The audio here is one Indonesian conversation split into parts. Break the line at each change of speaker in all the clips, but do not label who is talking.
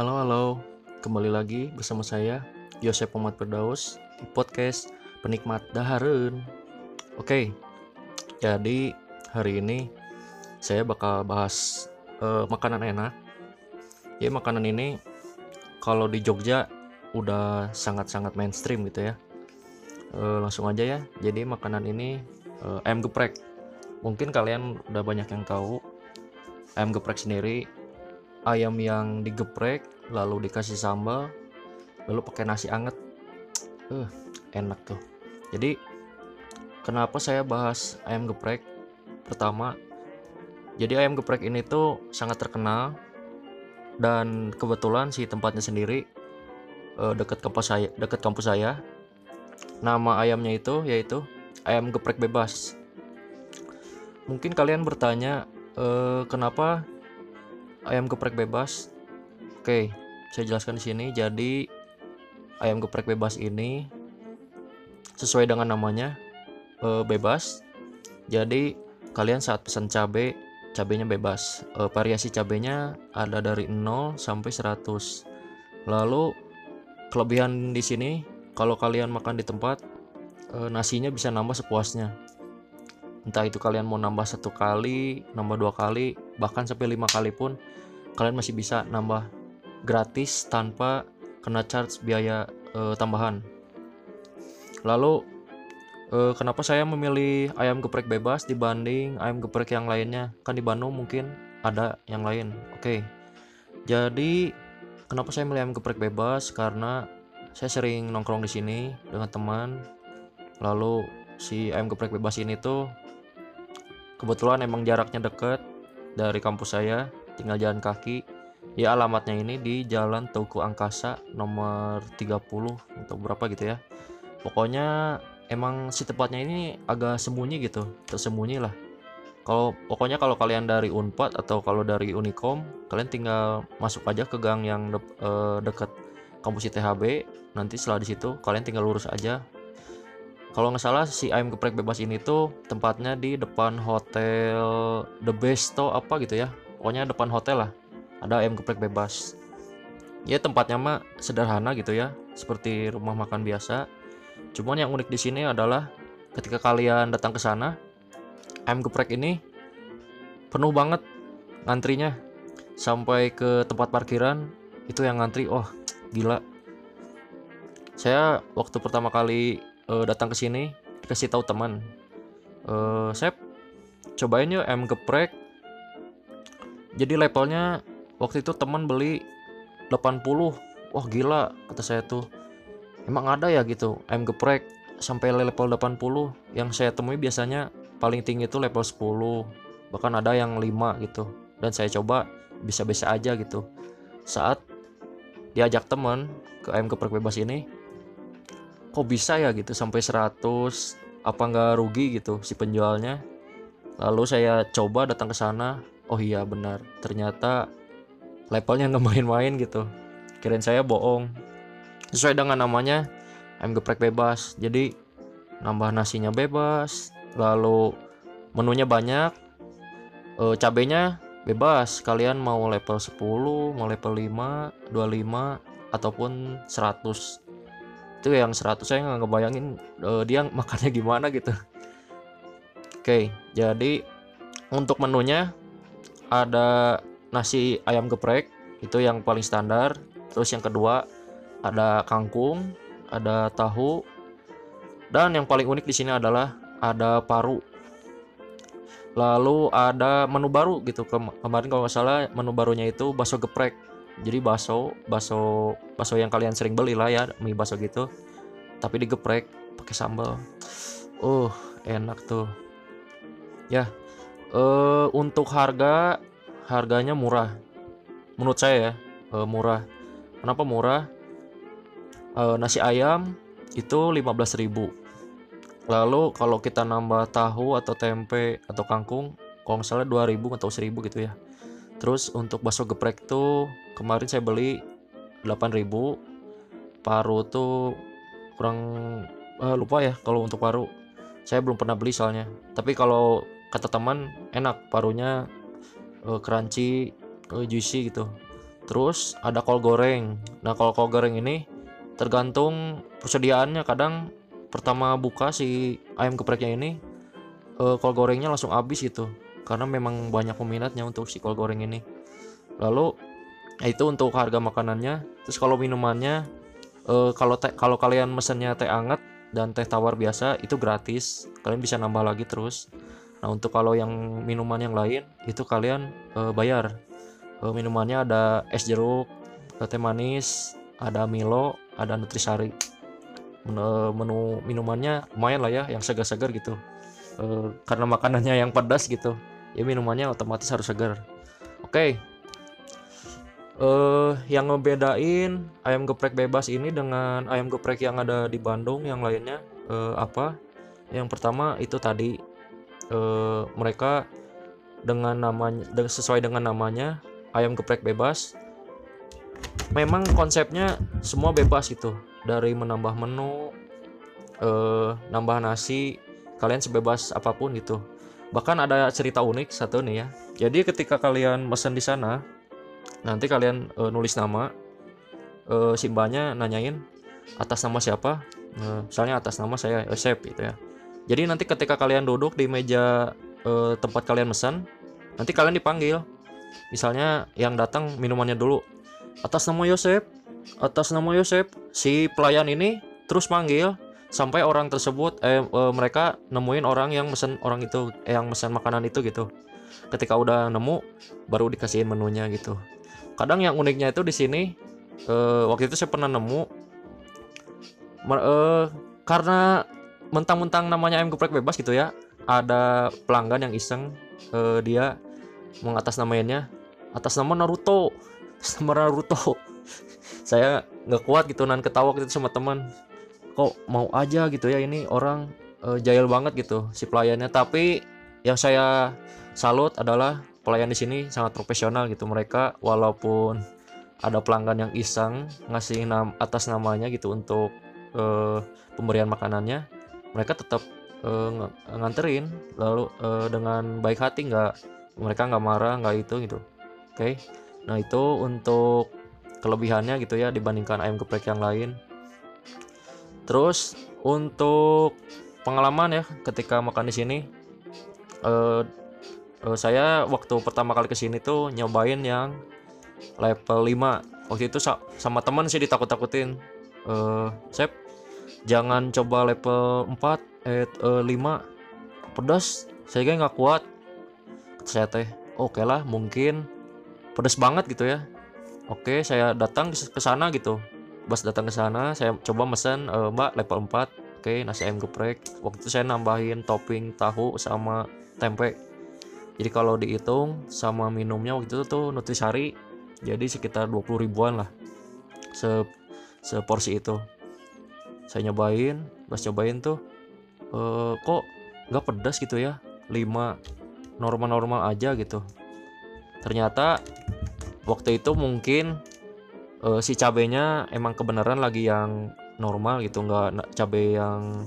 Halo halo, kembali lagi bersama saya Yosep Muhammad Firdaus di podcast Penikmat Daharun. Oke, jadi hari ini saya bakal bahas eh, makanan enak. Ya makanan ini kalau di Jogja udah sangat-sangat mainstream gitu ya. Eh, langsung aja ya. Jadi makanan ini eh, ayam geprek. Mungkin kalian udah banyak yang tahu ayam geprek sendiri ayam yang digeprek lalu dikasih sambal lalu pakai nasi anget. Uh, enak tuh. Jadi kenapa saya bahas ayam geprek? Pertama jadi ayam geprek ini tuh sangat terkenal dan kebetulan si tempatnya sendiri uh, dekat kampus saya dekat kampus saya. Nama ayamnya itu yaitu ayam geprek bebas. Mungkin kalian bertanya uh, kenapa ayam geprek bebas. Oke, saya jelaskan di sini. Jadi ayam geprek bebas ini sesuai dengan namanya e, bebas. Jadi kalian saat pesan cabai, cabenya bebas. E, variasi cabenya ada dari 0 sampai 100. Lalu kelebihan di sini kalau kalian makan di tempat e, nasinya bisa nambah sepuasnya entah itu kalian mau nambah satu kali nambah dua kali bahkan sampai lima kali pun kalian masih bisa nambah gratis tanpa kena charge biaya e, tambahan. Lalu e, kenapa saya memilih ayam geprek bebas dibanding ayam geprek yang lainnya? Kan di Bandung mungkin ada yang lain. Oke. Jadi kenapa saya milih ayam geprek bebas? Karena saya sering nongkrong di sini dengan teman. Lalu si ayam geprek bebas ini tuh kebetulan emang jaraknya deket dari kampus saya tinggal jalan kaki. Ya alamatnya ini di Jalan Tugu Angkasa nomor 30 untuk berapa gitu ya. Pokoknya emang si tempatnya ini agak sembunyi gitu tersembunyi lah. Kalau pokoknya kalau kalian dari Unpad atau kalau dari Unikom kalian tinggal masuk aja ke gang yang de eh, deket kampus ITHB nanti setelah di situ kalian tinggal lurus aja kalau nggak salah si ayam geprek bebas ini tuh tempatnya di depan hotel The Besto apa gitu ya. Pokoknya depan hotel lah. Ada ayam geprek bebas. Ya tempatnya mah sederhana gitu ya. Seperti rumah makan biasa. Cuman yang unik di sini adalah ketika kalian datang ke sana ayam geprek ini penuh banget ngantrinya. Sampai ke tempat parkiran itu yang ngantri oh gila. Saya waktu pertama kali uh, datang ke sini kasih tahu teman. Uh, saya cobain yuk M geprek. Jadi levelnya waktu itu teman beli 80 wah gila kata saya tuh. Emang ada ya gitu M geprek sampai level 80 yang saya temui biasanya paling tinggi itu level 10 bahkan ada yang 5 gitu. Dan saya coba bisa-bisa aja gitu. Saat diajak teman ke M geprek bebas ini kok bisa ya gitu sampai 100 apa nggak rugi gitu si penjualnya. Lalu saya coba datang ke sana oh iya benar ternyata levelnya nggak main-main gitu. Kirain saya bohong. Sesuai dengan namanya ayam geprek bebas. Jadi nambah nasinya bebas lalu menunya banyak e, cabenya bebas. Kalian mau level 10 mau level 5 25 ataupun 100 itu yang 100 saya nggak ngebayangin uh, dia makannya gimana gitu. Oke jadi untuk menunya ada nasi ayam geprek itu yang paling standar. Terus yang kedua ada kangkung ada tahu. Dan yang paling unik di sini adalah ada paru. Lalu ada menu baru gitu. Kemarin kalau nggak salah menu barunya itu bakso geprek jadi bakso bakso bakso yang kalian sering beli lah ya mie bakso gitu. Tapi digeprek pakai sambal. Uh enak tuh. Ya uh, untuk harga harganya murah. Menurut saya ya uh, murah. Kenapa murah? Uh, nasi ayam itu 15.000 lalu kalau kita nambah tahu atau tempe atau kangkung kalau salah 2000 atau 1000 gitu ya terus untuk bakso geprek tuh kemarin saya beli 8000 paru tuh kurang uh, lupa ya kalau untuk paru. Saya belum pernah beli soalnya. Tapi kalau kata teman enak parunya uh, crunchy uh, juicy gitu. Terus ada kol goreng. Nah kalau kol goreng ini tergantung persediaannya. Kadang pertama buka si ayam gepreknya ini kol gorengnya langsung habis gitu karena memang banyak peminatnya untuk si kol goreng ini. Lalu itu untuk harga makanannya. Terus kalau minumannya uh, kalau teh kalau kalian mesennya teh anget dan teh tawar biasa itu gratis. Kalian bisa nambah lagi terus. Nah untuk kalau yang minuman yang lain itu kalian uh, bayar. Uh, minumannya ada es jeruk teh manis ada Milo ada Nutrisari. Menu, menu minumannya lumayan lah ya yang segar-segar gitu. Uh, karena makanannya yang pedas gitu ya minumannya otomatis harus segar. Oke. Okay. uh, yang ngebedain ayam geprek bebas ini dengan ayam geprek yang ada di Bandung yang lainnya uh, apa? Yang pertama itu tadi. Uh, mereka dengan namanya sesuai dengan namanya ayam geprek bebas. Memang konsepnya semua bebas itu dari menambah menu eh, nambah nasi kalian sebebas apa pun gitu bahkan ada cerita unik satu nih ya. Jadi ketika kalian pesan di sana nanti kalian eh, nulis nama mbaknya nanyain atas nama siapa? Eh, misalnya atas nama saya Yosep gitu ya. Jadi nanti ketika kalian duduk di meja eh, tempat kalian pesan nanti kalian dipanggil. Misalnya yang datang minumannya dulu atas nama Yosep atas nama Yosep si pelayan ini terus manggil sampai orang tersebut eh, eh mereka nemuin orang yang mesen orang itu eh, yang mesen makanan itu gitu. Ketika udah nemu baru dikasihin menunya gitu. Kadang yang uniknya itu di sini eh, waktu itu saya pernah nemu eh, karena mentang-mentang namanya ayam geprek bebas gitu ya ada pelanggan yang iseng eh, dia mengatasnamainnya atas nama Naruto. Sama Naruto. Saya nggak kuat gitu nan ketawa gitu sama teman kok mau aja gitu ya ini orang uh, jahil banget gitu si pelayannya tapi yang saya salut adalah pelayan di sini sangat profesional gitu mereka walaupun ada pelanggan yang iseng ngasih nam atas namanya gitu untuk uh, pemberian makanannya mereka tetap uh, nganterin lalu uh, dengan baik hati nggak mereka nggak marah nggak itu gitu oke okay? nah itu untuk kelebihannya gitu ya dibandingkan ayam geprek yang lain terus untuk pengalaman ya ketika makan di sini uh, uh, saya waktu pertama kali ke sini tuh nyobain yang level 5 waktu itu sa sama teman sih ditakut-takutin. Uh, Sep jangan coba level 4 eh uh, 5 pedas saya kayak nggak kuat. Saya teh oke okay lah mungkin. Pedas banget gitu ya. Oke, saya datang ke sana gitu. Pas datang ke sana, saya coba mesen e, Mbak level 4. Oke, nasi ayam geprek. Waktu itu saya nambahin topping tahu sama tempe. Jadi kalau dihitung sama minumnya waktu itu tuh nutrisari jadi sekitar 20 ribuan lah. Se seporsi itu. Saya nyobain, pas nyobain tuh e, kok nggak pedas gitu ya. 5 normal-normal aja gitu. Ternyata waktu itu mungkin uh, si cabenya emang kebenaran lagi yang normal gitu nggak cabai yang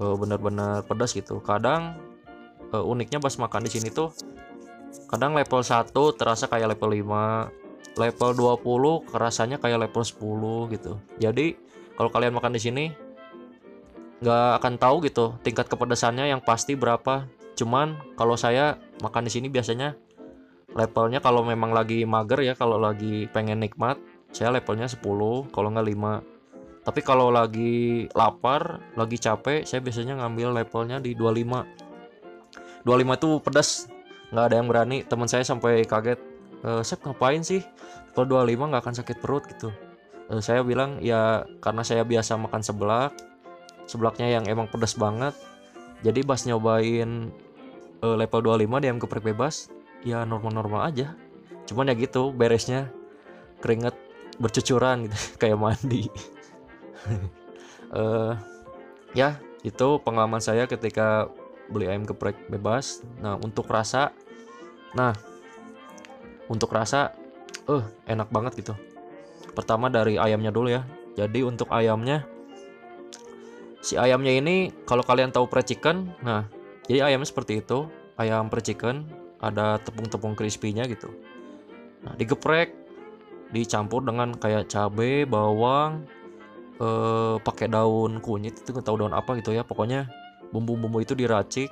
uh, benar-benar pedas gitu. Kadang uh, uniknya pas makan di sini tuh kadang level 1 terasa kayak level 5 level 20 kerasanya kayak level 10 gitu. Jadi kalau kalian makan di sini nggak akan tahu gitu tingkat kepedasannya yang pasti berapa. Cuman kalau saya makan di sini biasanya levelnya kalau memang lagi mager ya kalau lagi pengen nikmat saya levelnya 10 kalau nggak 5 tapi kalau lagi lapar lagi capek saya biasanya ngambil levelnya di 25 25 itu pedas nggak ada yang berani. Teman saya sampai kaget e, Sep ngapain sih? Kalau 25 nggak akan sakit perut gitu. E, saya bilang ya karena saya biasa makan seblak seblaknya yang emang pedas banget. Jadi pas nyobain e, level 25 dia geprek bebas ya normal-normal aja. Cuman ya gitu beresnya keringet bercucuran gitu kayak mandi. Uh, ya itu pengalaman saya ketika beli ayam geprek bebas. Nah untuk rasa nah untuk rasa eh uh, enak banget gitu. Pertama dari ayamnya dulu ya. Jadi untuk ayamnya si ayamnya ini kalau kalian tahu pre chicken nah jadi ayamnya seperti itu. Ayam pre chicken ada tepung-tepung crispy-nya gitu. Nah, digeprek dicampur dengan kayak cabe bawang eh, pakai daun kunyit itu nggak tahu daun apa gitu ya. Pokoknya bumbu-bumbu itu diracik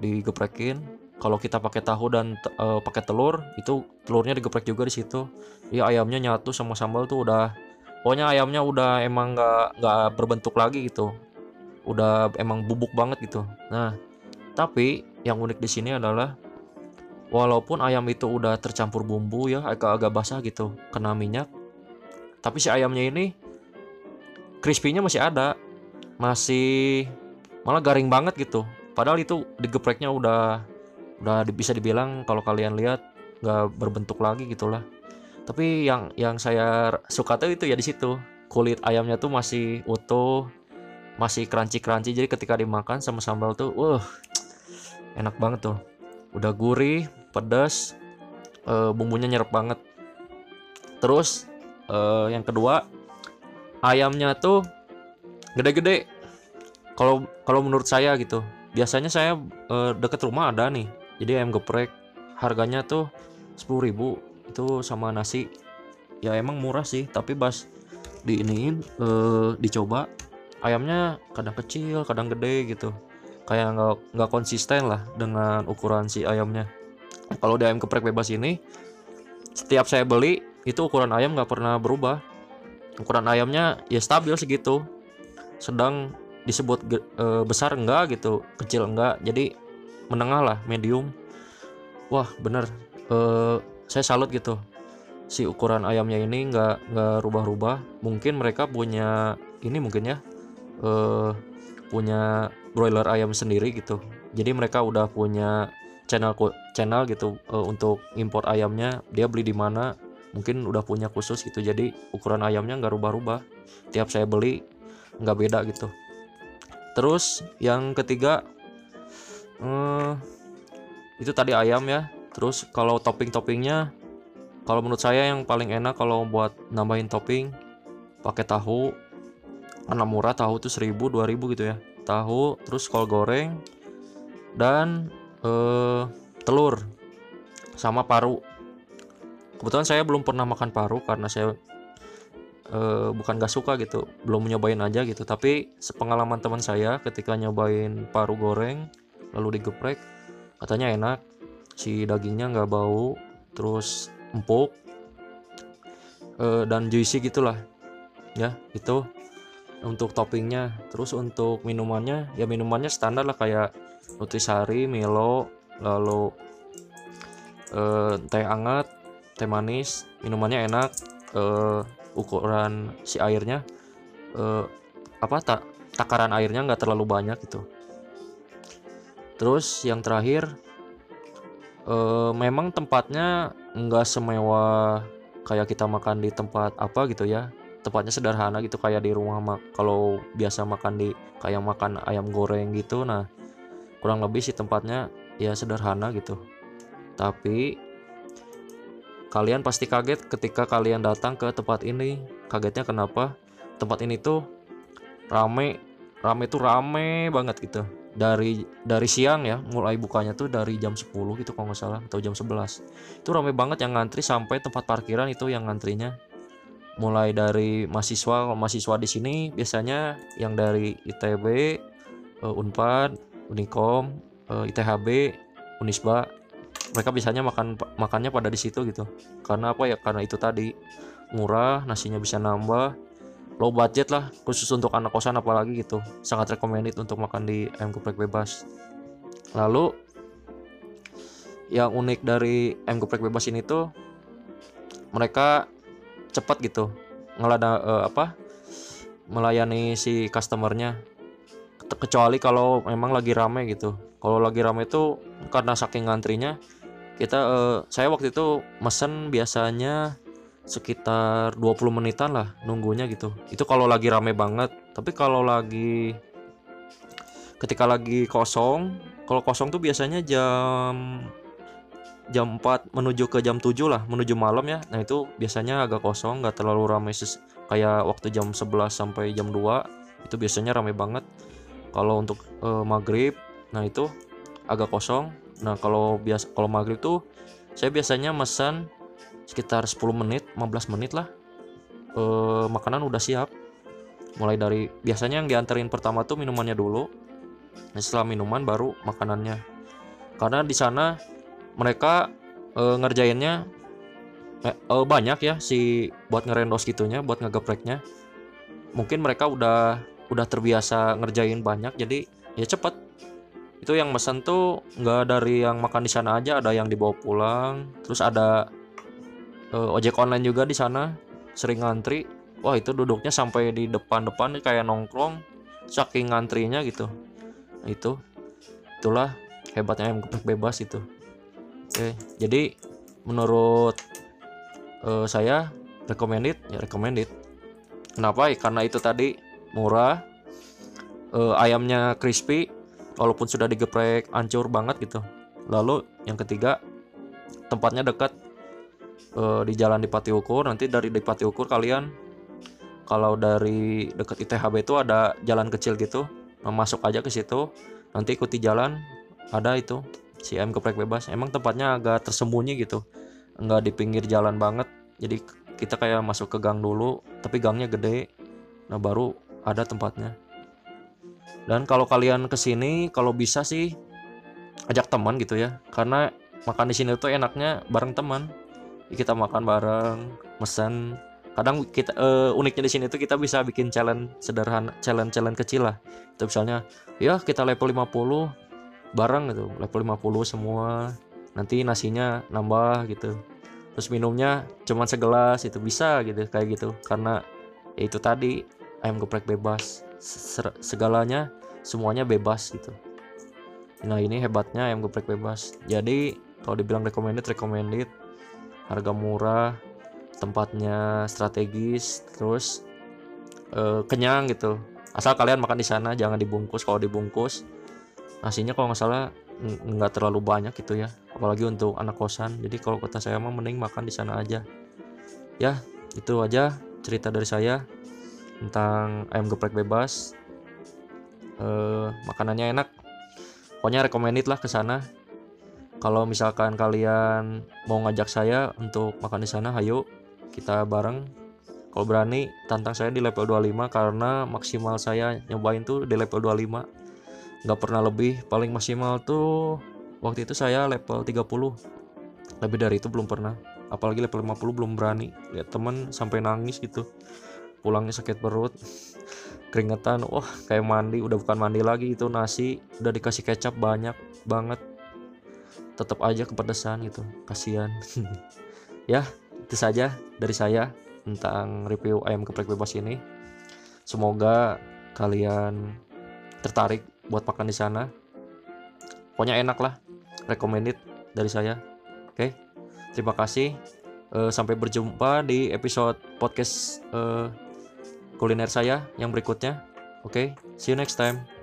digeprekin. Kalau kita pakai tahu dan uh, pakai telur itu telurnya digeprek juga di situ. Ya ayamnya nyatu sama sambal tuh udah pokoknya ayamnya udah emang nggak nggak berbentuk lagi gitu. Udah emang bubuk banget gitu. Nah tapi yang unik di sini adalah walaupun ayam itu udah tercampur bumbu ya agak-agak basah gitu kena minyak. Tapi si ayamnya ini crispy-nya masih ada. Masih malah garing banget gitu. Padahal itu digepreknya udah udah bisa dibilang kalau kalian lihat nggak berbentuk lagi gitulah. Tapi yang yang saya suka tuh itu ya di situ. Kulit ayamnya tuh masih utuh masih crunchy crunchy jadi ketika dimakan sama sambal tuh uh, enak banget tuh. Udah gurih pedas uh, bumbunya nyerap banget. Terus uh, yang kedua ayamnya tuh gede-gede. Kalau kalau menurut saya gitu. Biasanya saya uh, deket rumah ada nih. Jadi ayam geprek harganya tuh 10.000 itu sama nasi. Ya emang murah sih tapi pas di iniin eh, dicoba ayamnya kadang kecil kadang gede gitu. Kayak nggak nggak konsisten lah dengan ukuran si ayamnya kalau di ayam geprek bebas ini setiap saya beli itu ukuran ayam nggak pernah berubah. Ukuran ayamnya ya stabil segitu. Sedang disebut e, besar enggak gitu kecil enggak. Jadi menengah lah medium. Wah bener. Uh, saya salut gitu. Si ukuran ayamnya ini nggak nggak rubah-rubah. Mungkin mereka punya ini mungkin ya uh, punya broiler ayam sendiri gitu. Jadi mereka udah punya channel channel gitu uh, untuk import ayamnya dia beli di mana mungkin udah punya khusus gitu. Jadi ukuran ayamnya nggak rubah-rubah. Tiap saya beli nggak beda gitu. Terus yang ketiga uh, itu tadi ayam ya. Terus kalau topping-toppingnya kalau menurut saya yang paling enak kalau buat nambahin topping pakai tahu. Karena murah tahu tuh 1000 2000 gitu ya. Tahu terus kol goreng dan eh, telur sama paru. Kebetulan saya belum pernah makan paru karena saya eh, bukan gak suka gitu belum nyobain aja gitu. Tapi sepengalaman teman saya ketika nyobain paru goreng lalu digeprek katanya enak si dagingnya nggak bau terus empuk e, dan juicy gitulah. Ya itu untuk toppingnya. Terus untuk minumannya ya minumannya standar lah kayak nutrisari Milo lalu e, teh hangat teh manis minumannya enak e, ukuran si airnya e, apa tak takaran airnya nggak terlalu banyak gitu. Terus yang terakhir uh, memang tempatnya nggak semewah kayak kita makan di tempat apa gitu ya. Tempatnya sederhana gitu kayak di rumah mak kalau biasa makan di kayak makan ayam goreng gitu. Nah kurang lebih sih tempatnya ya sederhana gitu. Tapi kalian pasti kaget ketika kalian datang ke tempat ini. Kagetnya kenapa? Tempat ini tuh rame rame tuh rame banget gitu. Dari dari siang ya mulai bukanya tuh dari jam 10 gitu kalau nggak salah atau jam 11 itu ramai banget yang ngantri sampai tempat parkiran itu yang ngantrinya. Mulai dari mahasiswa mahasiswa di sini biasanya yang dari ITB eh, Unpad Unikom uh, eh, ITHB Unisba mereka biasanya makan makannya pada di situ gitu. Karena apa ya? Karena itu tadi murah nasinya bisa nambah low budget lah khusus untuk anak kosan apalagi gitu. Sangat recommended untuk makan di ayam geprek bebas. Lalu yang unik dari ayam geprek bebas ini tuh mereka cepat gitu ngelada uh, apa melayani si customernya. Kecuali kalau memang lagi rame gitu kalau lagi rame itu karena saking ngantrinya kita uh, saya waktu itu mesen biasanya sekitar 20 menitan lah nunggunya gitu. Itu kalau lagi rame banget. Tapi kalau lagi ketika lagi kosong kalau kosong tuh biasanya jam jam 4 menuju ke jam 7 lah menuju malam ya. Nah itu biasanya agak kosong nggak terlalu ramai kayak waktu jam 11 sampai jam 2 itu biasanya ramai banget. Kalau untuk uh, maghrib nah itu agak kosong. Nah kalau biasa kalau maghrib tuh saya biasanya pesan sekitar 10 menit 15 menit lah. Eh, makanan udah siap. Mulai dari biasanya yang dianterin pertama tuh minumannya dulu. Nah, setelah minuman baru makanannya. Karena di sana mereka eh, ngerjainnya eh, eh, banyak ya si buat ngerendos gitunya buat ngegepreknya. Mungkin mereka udah udah terbiasa ngerjain banyak jadi ya cepet itu yang mesen tuh nggak dari yang makan di sana aja ada yang dibawa pulang. Terus ada uh, ojek online juga di sana sering ngantri. Wah itu duduknya sampai di depan-depan kayak nongkrong saking ngantrinya gitu. Nah, itu itulah hebatnya ayam geprek bebas itu. Oke jadi menurut uh, saya recommended ya recommended kenapa? Ya karena itu tadi murah uh, ayamnya crispy walaupun sudah digeprek hancur banget gitu. Lalu yang ketiga tempatnya dekat uh, di jalan di Pati Ukur. Nanti dari di Pati Ukur kalian kalau dari dekat ITHB itu ada jalan kecil gitu. Masuk aja ke situ nanti ikuti jalan ada itu si M geprek bebas. Emang tempatnya agak tersembunyi gitu nggak di pinggir jalan banget. Jadi kita kayak masuk ke gang dulu tapi gangnya gede. Nah baru ada tempatnya dan kalau kalian ke sini kalau bisa sih ajak teman gitu ya. Karena makan di sini tuh enaknya bareng teman. Kita makan bareng mesen. Kadang kita uh, uniknya di sini tuh kita bisa bikin challenge sederhana challenge challenge kecil lah. Itu misalnya ya kita level 50 bareng gitu. Level 50 semua. Nanti nasinya nambah gitu. Terus minumnya cuman segelas itu bisa gitu kayak gitu. Karena ya itu tadi ayam geprek bebas segalanya semuanya bebas gitu. Nah ini hebatnya ayam geprek bebas. Jadi kalau dibilang recommended recommended. Harga murah tempatnya strategis terus uh, kenyang gitu. Asal kalian makan di sana jangan dibungkus. Kalau dibungkus nasinya kalau nggak salah nggak terlalu banyak gitu ya. Apalagi untuk anak kosan. Jadi kalau kota saya mah mending makan di sana aja. Ya itu aja cerita dari saya tentang ayam geprek bebas. Uh, makanannya enak. Pokoknya recommended lah ke sana. Kalau misalkan kalian mau ngajak saya untuk makan di sana ayo kita bareng. Kalau berani tantang saya di level 25 karena maksimal saya nyobain tuh di level 25 nggak pernah lebih paling maksimal tuh waktu itu saya level 30 lebih dari itu belum pernah. Apalagi level 50 belum berani. Lihat temen sampai nangis gitu pulangnya sakit perut. Keringetan wah kayak mandi udah bukan mandi lagi itu nasi udah dikasih kecap banyak banget. Tetap aja kepedesan gitu kasihan. Ya itu saja dari saya tentang review ayam geprek bebas ini. Semoga kalian tertarik buat makan di sana. Pokoknya enak lah recommended dari saya. Oke terima kasih. Uh, sampai berjumpa di episode podcast uh, kuliner saya yang berikutnya. Oke, okay, see you next time.